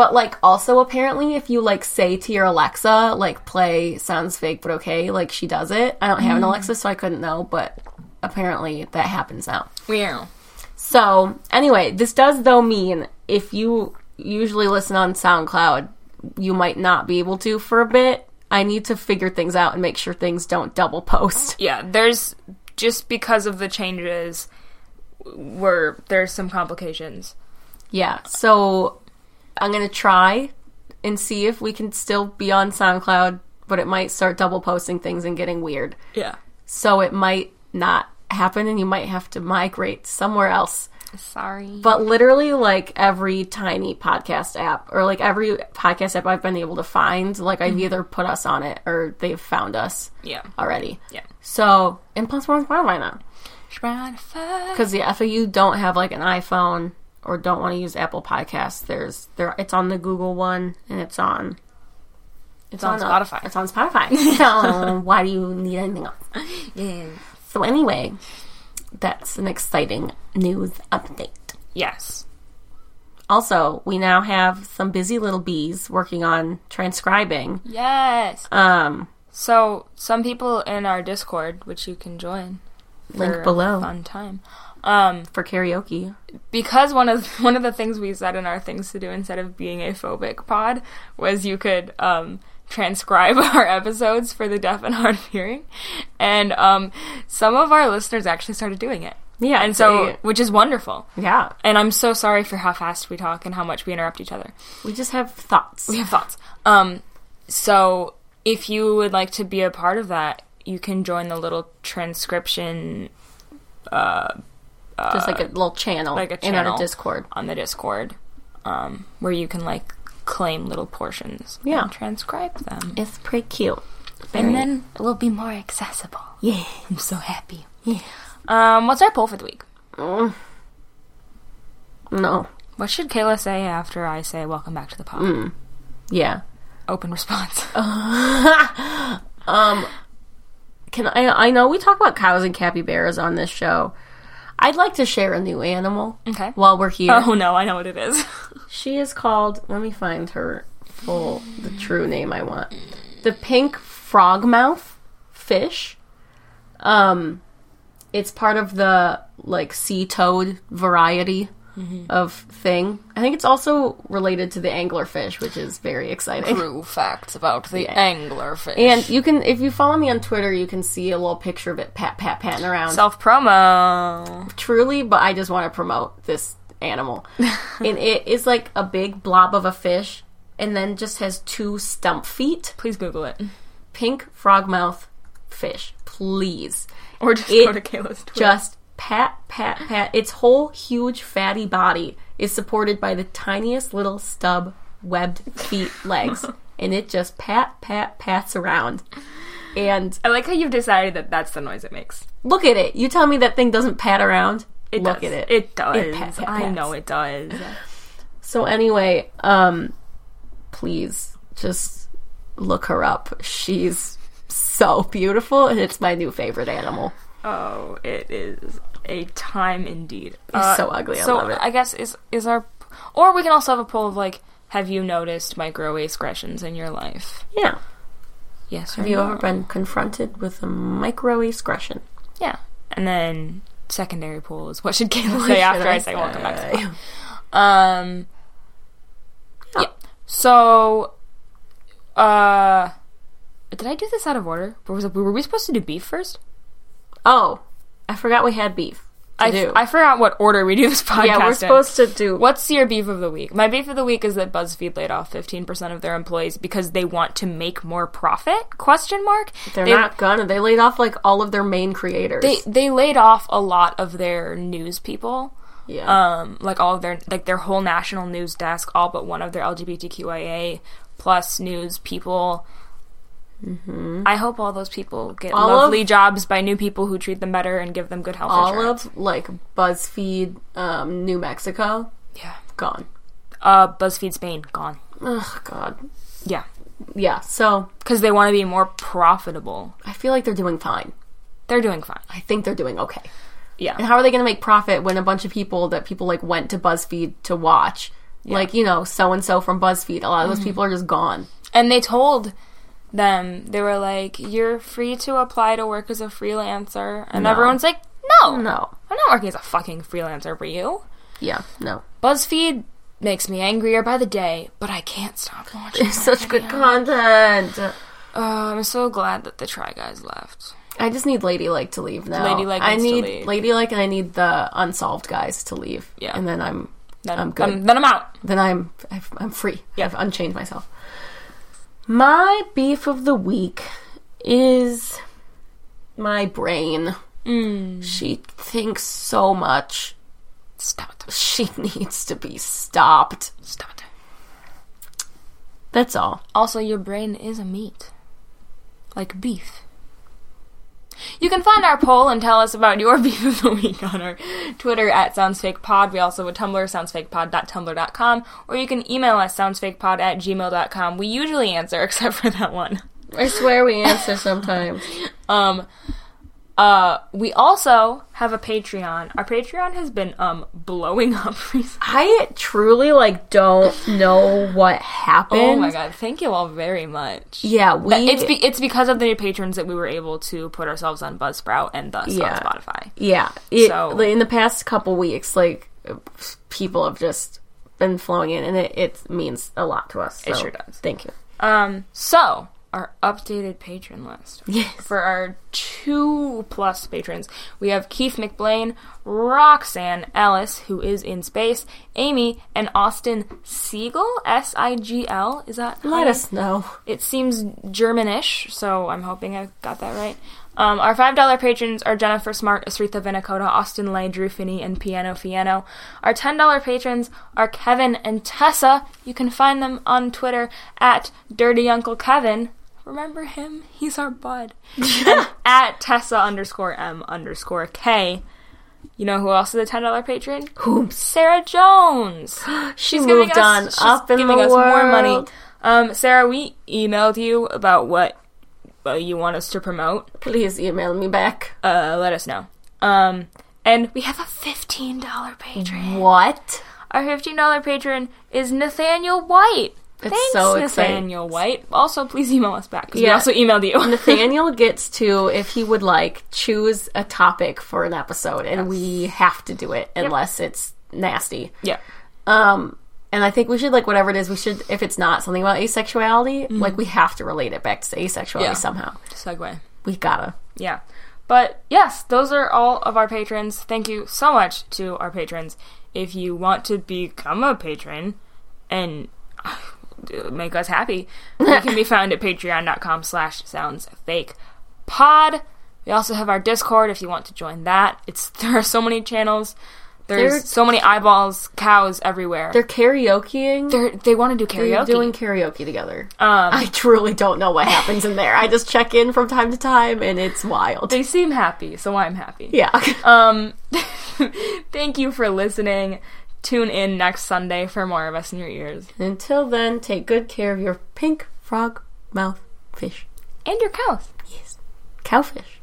Speaker 2: But, like, also apparently, if you, like, say to your Alexa, like, play Sounds Fake But Okay, like, she does it. I don't have an mm. Alexa, so I couldn't know, but apparently that happens now.
Speaker 1: Meow.
Speaker 2: So, anyway, this does, though, mean if you usually listen on SoundCloud, you might not be able to for a bit. I need to figure things out and make sure things don't double post.
Speaker 1: Yeah, there's just because of the changes where there's some complications.
Speaker 2: Yeah, so I'm gonna try and see if we can still be on SoundCloud, but it might start double posting things and getting weird.
Speaker 1: Yeah.
Speaker 2: So it might not happen and you might have to migrate somewhere else.
Speaker 1: Sorry.
Speaker 2: But literally, like every tiny podcast app or like every podcast app I've been able to find, like I've mm-hmm. either put us on it or they've found us
Speaker 1: yeah.
Speaker 2: already.
Speaker 1: Yeah.
Speaker 2: So, and plus we're on Spotify now. Because the FAU don't have like an iPhone or don't want to use Apple Podcasts, there's there it's on the Google one and it's on it's,
Speaker 1: on
Speaker 2: uh,
Speaker 1: Spotify.
Speaker 2: it's on Spotify. so why do you need anything else?
Speaker 1: Yeah.
Speaker 2: So anyway, that's an exciting news update.
Speaker 1: Yes.
Speaker 2: Also, we now have some busy little bees working on transcribing.
Speaker 1: Yes.
Speaker 2: Um,
Speaker 1: So some people in our Discord, which you can join,
Speaker 2: Link below.
Speaker 1: fun time. Um,
Speaker 2: for karaoke.
Speaker 1: because one of one of the things we said in our things to do instead of being a phobic pod was you could um transcribe our episodes for the deaf and hard of hearing, and um, some of our listeners actually started doing it.
Speaker 2: Yeah,
Speaker 1: and so
Speaker 2: they-
Speaker 1: which is wonderful.
Speaker 2: Yeah.
Speaker 1: And I'm so sorry for how fast we talk and how much we interrupt each other.
Speaker 2: We just have thoughts.
Speaker 1: We have thoughts. Um, so if you would like to be a part of that, you can join the little transcription
Speaker 2: just like a little channel,
Speaker 1: like a
Speaker 2: in our
Speaker 1: channel.
Speaker 2: Discord.
Speaker 1: on the Discord, um, where you can like claim little portions
Speaker 2: Yeah.
Speaker 1: and transcribe them,
Speaker 2: It's pretty cute.
Speaker 1: and then it will be more accessible.
Speaker 2: Yeah.
Speaker 1: I'm so happy.
Speaker 2: Yeah.
Speaker 1: Um, what's our poll for the week?
Speaker 2: No.
Speaker 1: What should Kayla say after I say "Welcome back to the pod"?
Speaker 2: Yeah.
Speaker 1: Open response.
Speaker 2: Can I? I know we talk about cows and capybaras on this show. I'd like to share a new animal.
Speaker 1: Okay.
Speaker 2: While we're here,
Speaker 1: Oh no, I know what it is.
Speaker 2: she is called. Let me find her full, the true name I want. The pink frogmouth fish. Um, it's part of the like sea toad variety Mm-hmm. of thing. I think it's also related to the anglerfish, which is very exciting.
Speaker 1: True facts about the anglerfish.
Speaker 2: And you can, if you follow me on Twitter, you can see a little picture of it pat pat patting around.
Speaker 1: self promo.
Speaker 2: Truly, but I just want to promote this animal. and it is like a big blob of a fish, and then just has two stump feet.
Speaker 1: Please Google it,
Speaker 2: Pink frog mouth fish, please.
Speaker 1: or just
Speaker 2: It
Speaker 1: go to Kayla's Twitter.
Speaker 2: Just pat pat pat. Its whole huge fatty body is supported by the tiniest little stub webbed feet legs, and it just pat pat pats around. And
Speaker 1: I like how you've decided that that's the noise it makes.
Speaker 2: Look at it. You tell me that thing doesn't pat around.
Speaker 1: It
Speaker 2: Look
Speaker 1: does.
Speaker 2: at it.
Speaker 1: It does.
Speaker 2: It pat, pat,
Speaker 1: I know it does.
Speaker 2: So anyway, um please just look her up. She's so beautiful and it's my new favorite animal.
Speaker 1: Oh, it is a time indeed.
Speaker 2: It's so ugly. I
Speaker 1: so
Speaker 2: love it.
Speaker 1: I guess is is our, or we can also have a poll of like, have you noticed microaggressions in your life?
Speaker 2: Yeah.
Speaker 1: Yes.
Speaker 2: Have you ever been confronted with a microaggression?
Speaker 1: Yeah. And then secondary poll is what should Kayla say after I, say welcome back to the? Um. Yeah. So, uh, did I do this out of order? Or was it, were we supposed to do beef first?
Speaker 2: Oh, I forgot we had beef
Speaker 1: I,
Speaker 2: do.
Speaker 1: I forgot what order we do this podcast.
Speaker 2: yeah, we're
Speaker 1: in.
Speaker 2: supposed to do
Speaker 1: What's your beef of the week? My beef of the week is that BuzzFeed laid off 15% of their employees because they want to make more profit? Question mark.
Speaker 2: They're
Speaker 1: they,
Speaker 2: not gonna. They laid off like all of their main creators.
Speaker 1: They they laid off a lot of their news people.
Speaker 2: yeah.
Speaker 1: Um, like all of their like their whole national news desk, all but one of their LGBTQIA plus news people. I hope all those people get
Speaker 2: All
Speaker 1: lovely
Speaker 2: of-
Speaker 1: jobs by new people who treat them better and give them good health
Speaker 2: all
Speaker 1: insurance.
Speaker 2: of like BuzzFeed, um, New Mexico,
Speaker 1: yeah.
Speaker 2: gone.
Speaker 1: Uh, BuzzFeed Spain gone.
Speaker 2: Oh God.
Speaker 1: Yeah,
Speaker 2: Yeah. So
Speaker 1: because they want to be more profitable.
Speaker 2: I feel like they're doing fine.
Speaker 1: They're doing fine.
Speaker 2: I think they're doing okay.
Speaker 1: Yeah.
Speaker 2: And how are they going to make profit when a bunch of people that people like went to BuzzFeed to watch, like you know, so and so from BuzzFeed, a lot of those people are just gone.
Speaker 1: And they told them, they were like, you're free to apply to work as a freelancer. And
Speaker 2: No.
Speaker 1: everyone's like, no,
Speaker 2: No.
Speaker 1: I'm not working as a fucking freelancer for you.
Speaker 2: Yeah. No.
Speaker 1: BuzzFeed makes me angrier by the day, but I can't stop watching.
Speaker 2: It's such good content.
Speaker 1: Uh, I'm so glad that the Try Guys left.
Speaker 2: I just need Ladylike to leave now.
Speaker 1: Ladylike
Speaker 2: I need
Speaker 1: leave.
Speaker 2: Ladylike and I need the unsolved guys to leave.
Speaker 1: Yeah.
Speaker 2: And then I'm
Speaker 1: Then
Speaker 2: I'm good.
Speaker 1: Then, then I'm out.
Speaker 2: then I'm I'm free.
Speaker 1: Yeah.
Speaker 2: I've unchained myself. My beef of the week is my brain.
Speaker 1: Mm.
Speaker 2: She thinks so much.
Speaker 1: Stop.
Speaker 2: She needs to be stopped.
Speaker 1: Stop.
Speaker 2: That's all.
Speaker 1: Also, your brain is a meat. Like beef. You can find our poll and tell us about your beef of the week on our Twitter at SoundsFakePod. We also have a Tumblr, soundsfakepod.tumblr.com, or you can email us, soundsfakepod at gmail.com. We usually answer, except for that one.
Speaker 2: I swear we answer sometimes.
Speaker 1: Um, uh, we also have a Patreon. Our Patreon has been, um, blowing up recently.
Speaker 2: I truly like don't know what happened.
Speaker 1: Oh my god, thank you all very much.
Speaker 2: Yeah, we
Speaker 1: It's be- it's because of the new patrons that we were able to put ourselves on Buzzsprout and thus
Speaker 2: Yeah.
Speaker 1: on Spotify.
Speaker 2: Yeah, it,
Speaker 1: So-
Speaker 2: in the past couple weeks, like people have just been flowing in, and it, it means a lot to us.
Speaker 1: It sure does.
Speaker 2: Thank you.
Speaker 1: Um, so our updated patron list.
Speaker 2: Yes.
Speaker 1: For our two plus patrons, we have Keith McBlain, Roxanne Ellis, who is in space, Amy, and Austin Siegel. S I G L. Is that?
Speaker 2: Let us know.
Speaker 1: It seems Germanish, so I'm hoping I got that right. Um, our $5 patrons are Jennifer Smart, Asritha Vinakota, Austin Lay, Drew Finney, and Piano Fiano. Our $10 patrons are Kevin and Tessa. You can find them on Twitter at Dirty Uncle Kevin. Remember him? He's our bud. at Tessa underscore M underscore K. You know who else is a $10 patron?
Speaker 2: Who?
Speaker 1: Sarah Jones.
Speaker 2: She
Speaker 1: She's
Speaker 2: moved on
Speaker 1: us, she's
Speaker 2: up in
Speaker 1: giving
Speaker 2: the
Speaker 1: us
Speaker 2: world.
Speaker 1: more money. Um, Sarah, we emailed you about what uh, you want us to promote.
Speaker 2: Please email me back.
Speaker 1: Uh, let us know. Um, and we have a fifteen dollar patron.
Speaker 2: What?
Speaker 1: Our fifteen dollar patron is Nathaniel White.
Speaker 2: That's
Speaker 1: Thanks,
Speaker 2: so exciting.
Speaker 1: Nathaniel White. Also, please email us back because we also emailed you.
Speaker 2: Nathaniel gets to, if he would like, choose a topic for an episode, and we have to do it unless it's nasty.
Speaker 1: yeah.
Speaker 2: Um, and I think we should like whatever it is. We should, if it's not something about asexuality,
Speaker 1: Mm-hmm.
Speaker 2: like we have to relate it back to asexuality
Speaker 1: Yeah.
Speaker 2: somehow.
Speaker 1: Segue.
Speaker 2: We gotta.
Speaker 1: Yeah. But yes, those are all of our patrons. Thank you so much to our patrons. If you want to become a patron and make us happy, You can be found at patreon.com slash sounds fake pod. We also have our Discord if you want to join that. It's there are so many channels. There's
Speaker 2: There-
Speaker 1: so many eyeballs, cows everywhere.
Speaker 2: They're karaokeing.
Speaker 1: They're, they want to do karaoke.
Speaker 2: They're doing karaoke together.
Speaker 1: um,
Speaker 2: I truly don't know what happens in there. I just check in from time to time, and it's wild.
Speaker 1: they seem happy, so I'm happy.
Speaker 2: Yeah.
Speaker 1: Um, thank you for listening. Tune in next Sunday for more of us in your ears
Speaker 2: Until then, take good care of your pink frog mouth fish.
Speaker 1: and your cows.
Speaker 2: Yes. Cowfish.